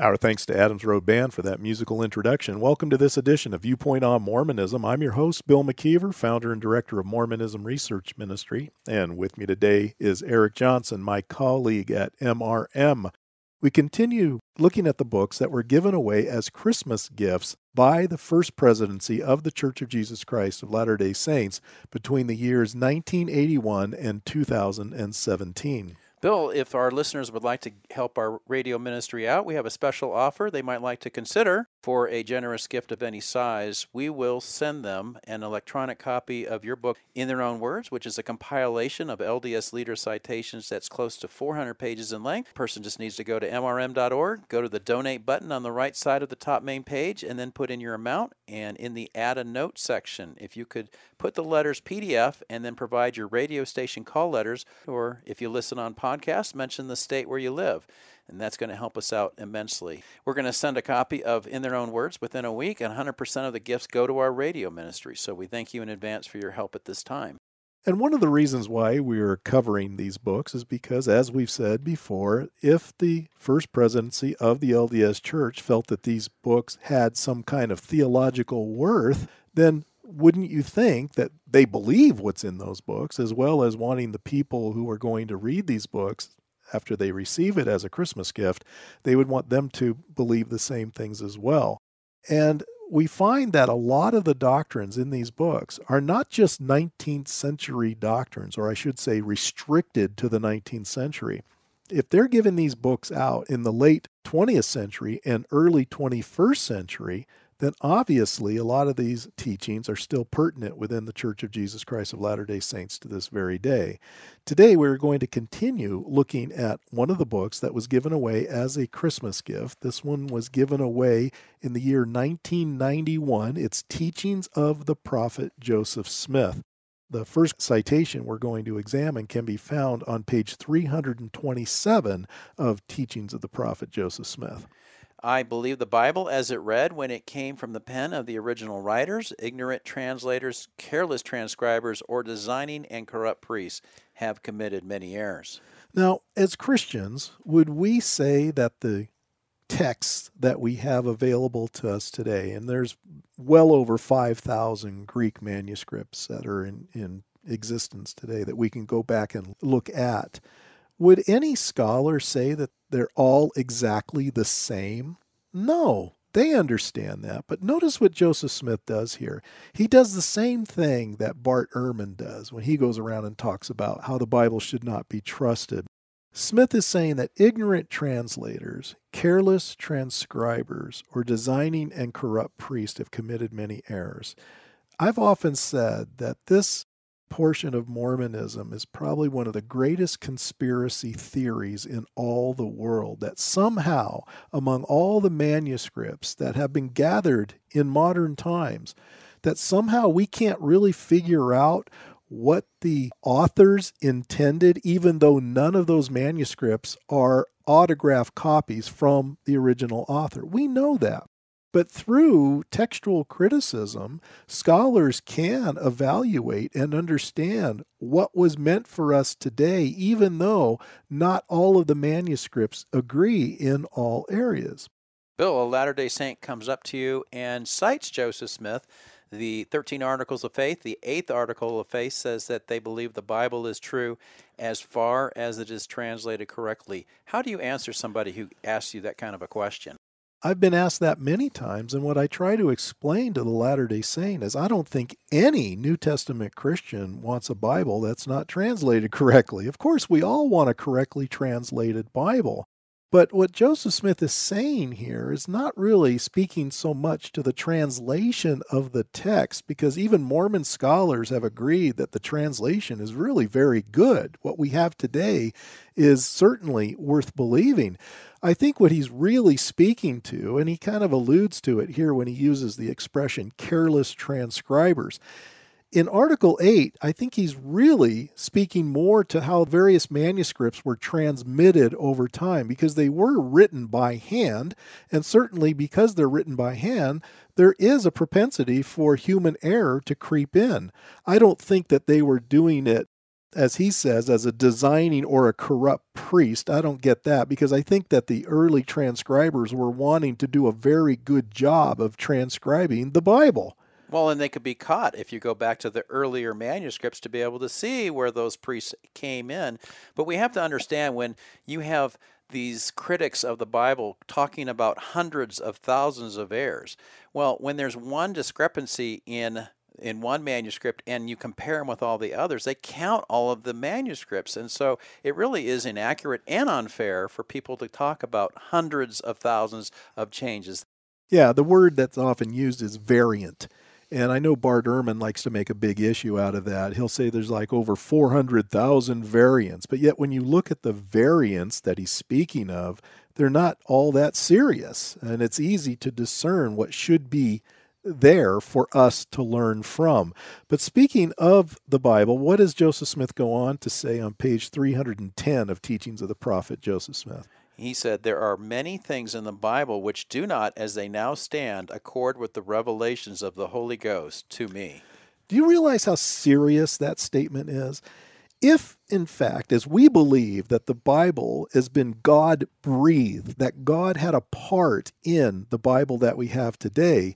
Our thanks to Adams Road Band for that musical introduction. Welcome to this edition of Viewpoint on Mormonism. I'm your host, Bill McKeever, founder and director of Mormonism Research Ministry. And with me today is Eric Johnson, my colleague at MRM. We continue looking at the books that were given away as Christmas gifts by the first presidency of the Church of Jesus Christ of Latter day Saints between the years 1981 and 2017. Bill, if our listeners would like to help our radio ministry out, we have a special offer they might like to consider for a generous gift of any size. We will send them an electronic copy of your book, In Their Own Words, which is a compilation of LDS leader citations that's close to 400 pages in length. person just needs to go to mrm.org, go to the donate button on the right side of the top main page, and then put in your amount. And in the add a note section, if you could put the letters PDF and then provide your radio station call letters, or if you listen on podcast, mention the state where you live. And that's going to help us out immensely. We're going to send a copy of In Their Own Words within a week, and 100% of the gifts go to our radio ministry. So we thank you in advance for your help at this time. And one of the reasons why we are covering these books is because, as we've said before, if the first presidency of the LDS Church felt that these books had some kind of theological worth, then wouldn't you think that they believe what's in those books as well as wanting the people who are going to read these books after they receive it as a Christmas gift, they would want them to believe the same things as well. And we find that a lot of the doctrines in these books are not just 19th century doctrines, or I should say, restricted to the 19th century. If they're giving these books out in the late 20th century and early 21st century, then obviously a lot of these teachings are still pertinent within the Church of Jesus Christ of Latter day Saints to this very day. Today, we're going to continue looking at one of the books that was given away as a Christmas gift. This one was given away in the year 1991. It's Teachings of the Prophet Joseph Smith. The first citation we're going to examine can be found on page 327 of Teachings of the Prophet Joseph Smith. I believe the Bible as it read when it came from the pen of the original writers. Ignorant translators, careless transcribers, or designing and corrupt priests have committed many errors. Now, as Christians, would we say that the texts that we have available to us today, and there's well over 5,000 Greek manuscripts that are in, in existence today that we can go back and look at, would any scholar say that they're all exactly the same? No, they understand that. But notice what Joseph Smith does here. He does the same thing that Bart Ehrman does when he goes around and talks about how the Bible should not be trusted. Smith is saying that ignorant translators, careless transcribers, or designing and corrupt priests have committed many errors. I've often said that this portion of Mormonism is probably one of the greatest conspiracy theories in all the world. That somehow, among all the manuscripts that have been gathered in modern times, that somehow we can't really figure out what the authors intended, even though none of those manuscripts are autograph copies from the original author. We know that. But through textual criticism, scholars can evaluate and understand what was meant for us today, even though not all of the manuscripts agree in all areas. Bill, a Latter day Saint comes up to you and cites Joseph Smith. The 13 Articles of Faith, the eighth article of faith says that they believe the Bible is true as far as it is translated correctly. How do you answer somebody who asks you that kind of a question? I've been asked that many times, and what I try to explain to the Latter day Saint is I don't think any New Testament Christian wants a Bible that's not translated correctly. Of course, we all want a correctly translated Bible. But what Joseph Smith is saying here is not really speaking so much to the translation of the text, because even Mormon scholars have agreed that the translation is really very good. What we have today is certainly worth believing. I think what he's really speaking to, and he kind of alludes to it here when he uses the expression careless transcribers, in Article 8, I think he's really speaking more to how various manuscripts were transmitted over time because they were written by hand, and certainly because they're written by hand, there is a propensity for human error to creep in. I don't think that they were doing it as he says, as a designing or a corrupt priest. I don't get that because I think that the early transcribers were wanting to do a very good job of transcribing the Bible. Well, and they could be caught if you go back to the earlier manuscripts to be able to see where those priests came in. But we have to understand when you have these critics of the Bible talking about hundreds of thousands of errors. Well, when there's one discrepancy in in one manuscript and you compare them with all the others, they count all of the manuscripts. And so it really is inaccurate and unfair for people to talk about hundreds of thousands of changes. Yeah, the word that's often used is variant. And I know Bart Ehrman likes to make a big issue out of that. He'll say there's like over 400,000 variants, but yet when you look at the variants that he's speaking of, they're not all that serious. And it's easy to discern what should be there for us to learn from. But speaking of the Bible, what does Joseph Smith go on to say on page 310 of Teachings of the Prophet Joseph Smith? He said, There are many things in the Bible which do not, as they now stand, accord with the revelations of the Holy Ghost to me. Do you realize how serious that statement is? If, in fact, as we believe that the Bible has been God breathed, that God had a part in the Bible that we have today,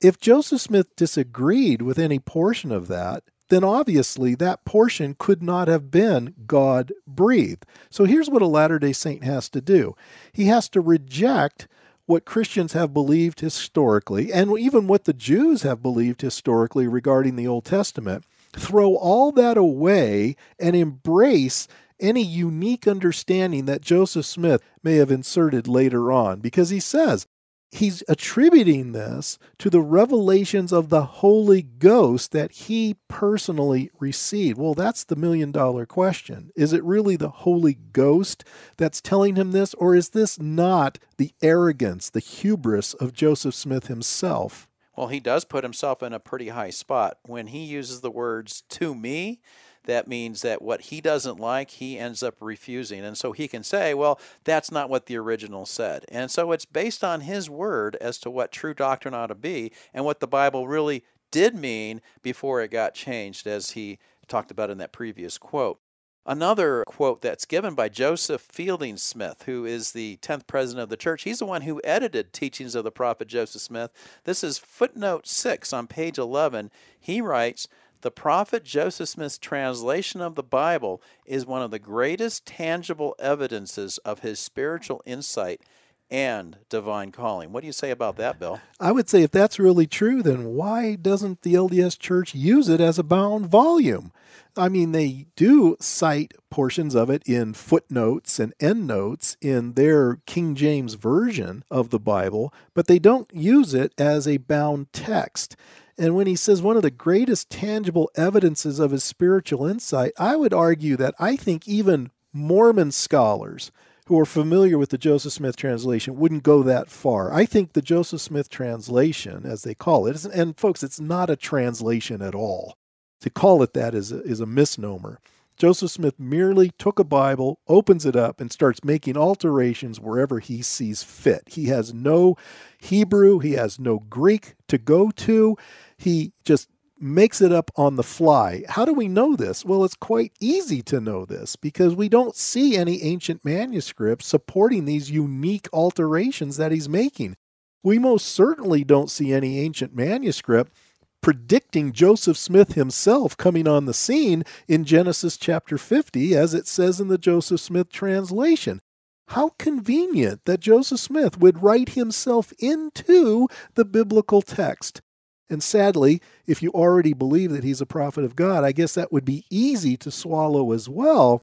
if Joseph Smith disagreed with any portion of that, then obviously that portion could not have been God breathed. So here's what a Latter day Saint has to do he has to reject what Christians have believed historically, and even what the Jews have believed historically regarding the Old Testament, throw all that away and embrace any unique understanding that Joseph Smith may have inserted later on, because he says, he's attributing this to the revelations of the Holy Ghost that he personally received. Well, that's the million dollar question. Is it really the Holy Ghost that's telling him this, or is this not the arrogance, the hubris of Joseph Smith himself? Well, he does put himself in a pretty high spot. When he uses the words to me, that means that what he doesn't like, he ends up refusing. And so he can say, well, that's not what the original said. And so it's based on his word as to what true doctrine ought to be and what the Bible really did mean before it got changed, as he talked about in that previous quote. Another quote that's given by Joseph Fielding Smith, who is the 10th president of the church. He's the one who edited Teachings of the Prophet Joseph Smith. This is footnote 6 on page 11. He writes, the prophet Joseph Smith's translation of the Bible is one of the greatest tangible evidences of his spiritual insight and divine calling. What do you say about that, Bill? I would say if that's really true, then why doesn't the LDS Church use it as a bound volume? I mean, they do cite portions of it in footnotes and endnotes in their King James Version of the Bible, but they don't use it as a bound text. And when he says one of the greatest tangible evidences of his spiritual insight, I would argue that I think even Mormon scholars who are familiar with the Joseph Smith translation wouldn't go that far. I think the Joseph Smith translation, as they call it, and folks, it's not a translation at all. To call it that is a, is a misnomer. Joseph Smith merely took a Bible, opens it up, and starts making alterations wherever he sees fit. He has no Hebrew, he has no Greek to go to. He just makes it up on the fly. How do we know this? Well, it's quite easy to know this because we don't see any ancient manuscripts supporting these unique alterations that he's making. We most certainly don't see any ancient manuscript predicting Joseph Smith himself coming on the scene in Genesis chapter 50, as it says in the Joseph Smith translation. How convenient that Joseph Smith would write himself into the biblical text. And sadly, if you already believe that he's a prophet of God, I guess that would be easy to swallow as well.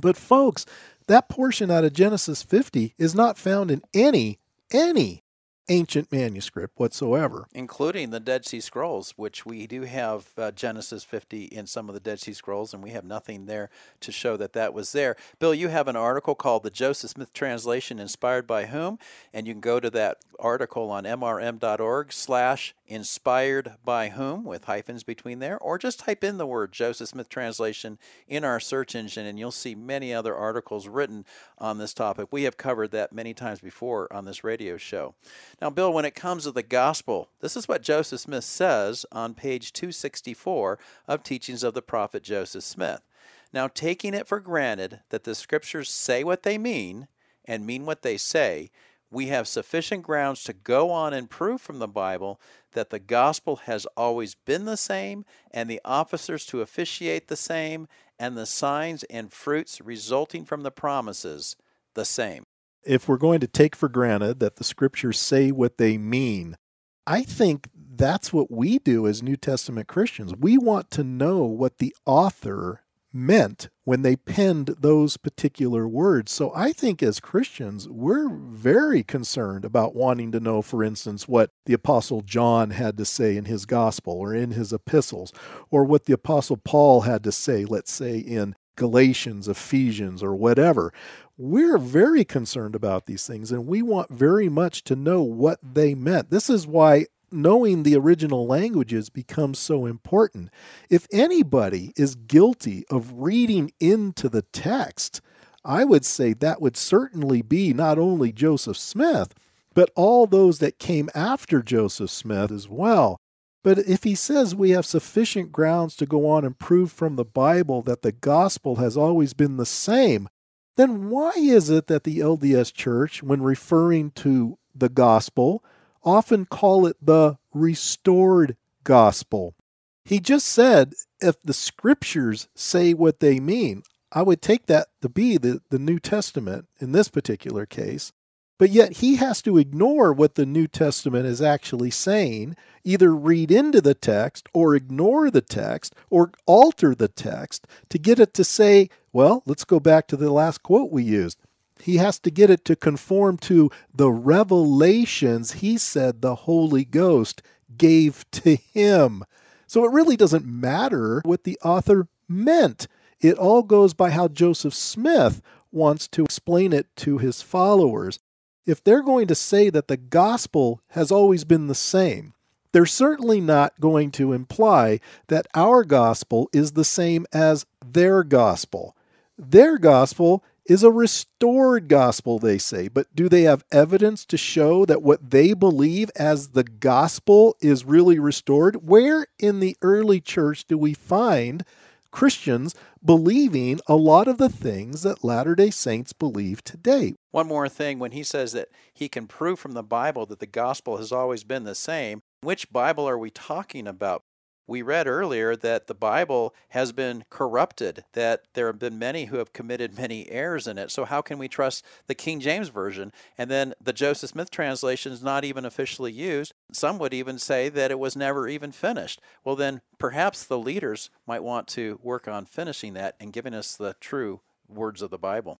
But, folks, that portion out of Genesis 50 is not found in any, any ancient manuscript whatsoever. Including the Dead Sea Scrolls, which we do have uh, Genesis 50 in some of the Dead Sea Scrolls, and we have nothing there to show that that was there. Bill, you have an article called The Joseph Smith Translation Inspired by Whom? And you can go to that article on mrm.org slash inspired by whom with hyphens between there, or just type in the word Joseph Smith Translation in our search engine, and you'll see many other articles written on this topic. We have covered that many times before on this radio show. Now, Bill, when it comes to the gospel, this is what Joseph Smith says on page 264 of Teachings of the Prophet Joseph Smith. Now, taking it for granted that the scriptures say what they mean and mean what they say, we have sufficient grounds to go on and prove from the Bible that the gospel has always been the same, and the officers to officiate the same, and the signs and fruits resulting from the promises the same if we're going to take for granted that the scriptures say what they mean, I think that's what we do as New Testament Christians. We want to know what the author meant when they penned those particular words. So I think as Christians, we're very concerned about wanting to know, for instance, what the Apostle John had to say in his gospel or in his epistles, or what the Apostle Paul had to say, let's say, in Galatians, Ephesians, or whatever. We're very concerned about these things and we want very much to know what they meant. This is why knowing the original languages becomes so important. If anybody is guilty of reading into the text, I would say that would certainly be not only Joseph Smith, but all those that came after Joseph Smith as well. But if he says we have sufficient grounds to go on and prove from the Bible that the gospel has always been the same, then why is it that the LDS Church, when referring to the gospel, often call it the restored gospel? He just said if the scriptures say what they mean, I would take that to be the, the New Testament in this particular case. But yet he has to ignore what the New Testament is actually saying, either read into the text or ignore the text or alter the text to get it to say, well, let's go back to the last quote we used. He has to get it to conform to the revelations he said the Holy Ghost gave to him. So it really doesn't matter what the author meant. It all goes by how Joseph Smith wants to explain it to his followers if they're going to say that the gospel has always been the same, they're certainly not going to imply that our gospel is the same as their gospel. Their gospel is a restored gospel, they say, but do they have evidence to show that what they believe as the gospel is really restored? Where in the early church do we find Christians believing a lot of the things that Latter day Saints believe today. One more thing when he says that he can prove from the Bible that the gospel has always been the same, which Bible are we talking about? We read earlier that the Bible has been corrupted, that there have been many who have committed many errors in it. So, how can we trust the King James Version? And then the Joseph Smith translation is not even officially used. Some would even say that it was never even finished. Well, then perhaps the leaders might want to work on finishing that and giving us the true words of the Bible.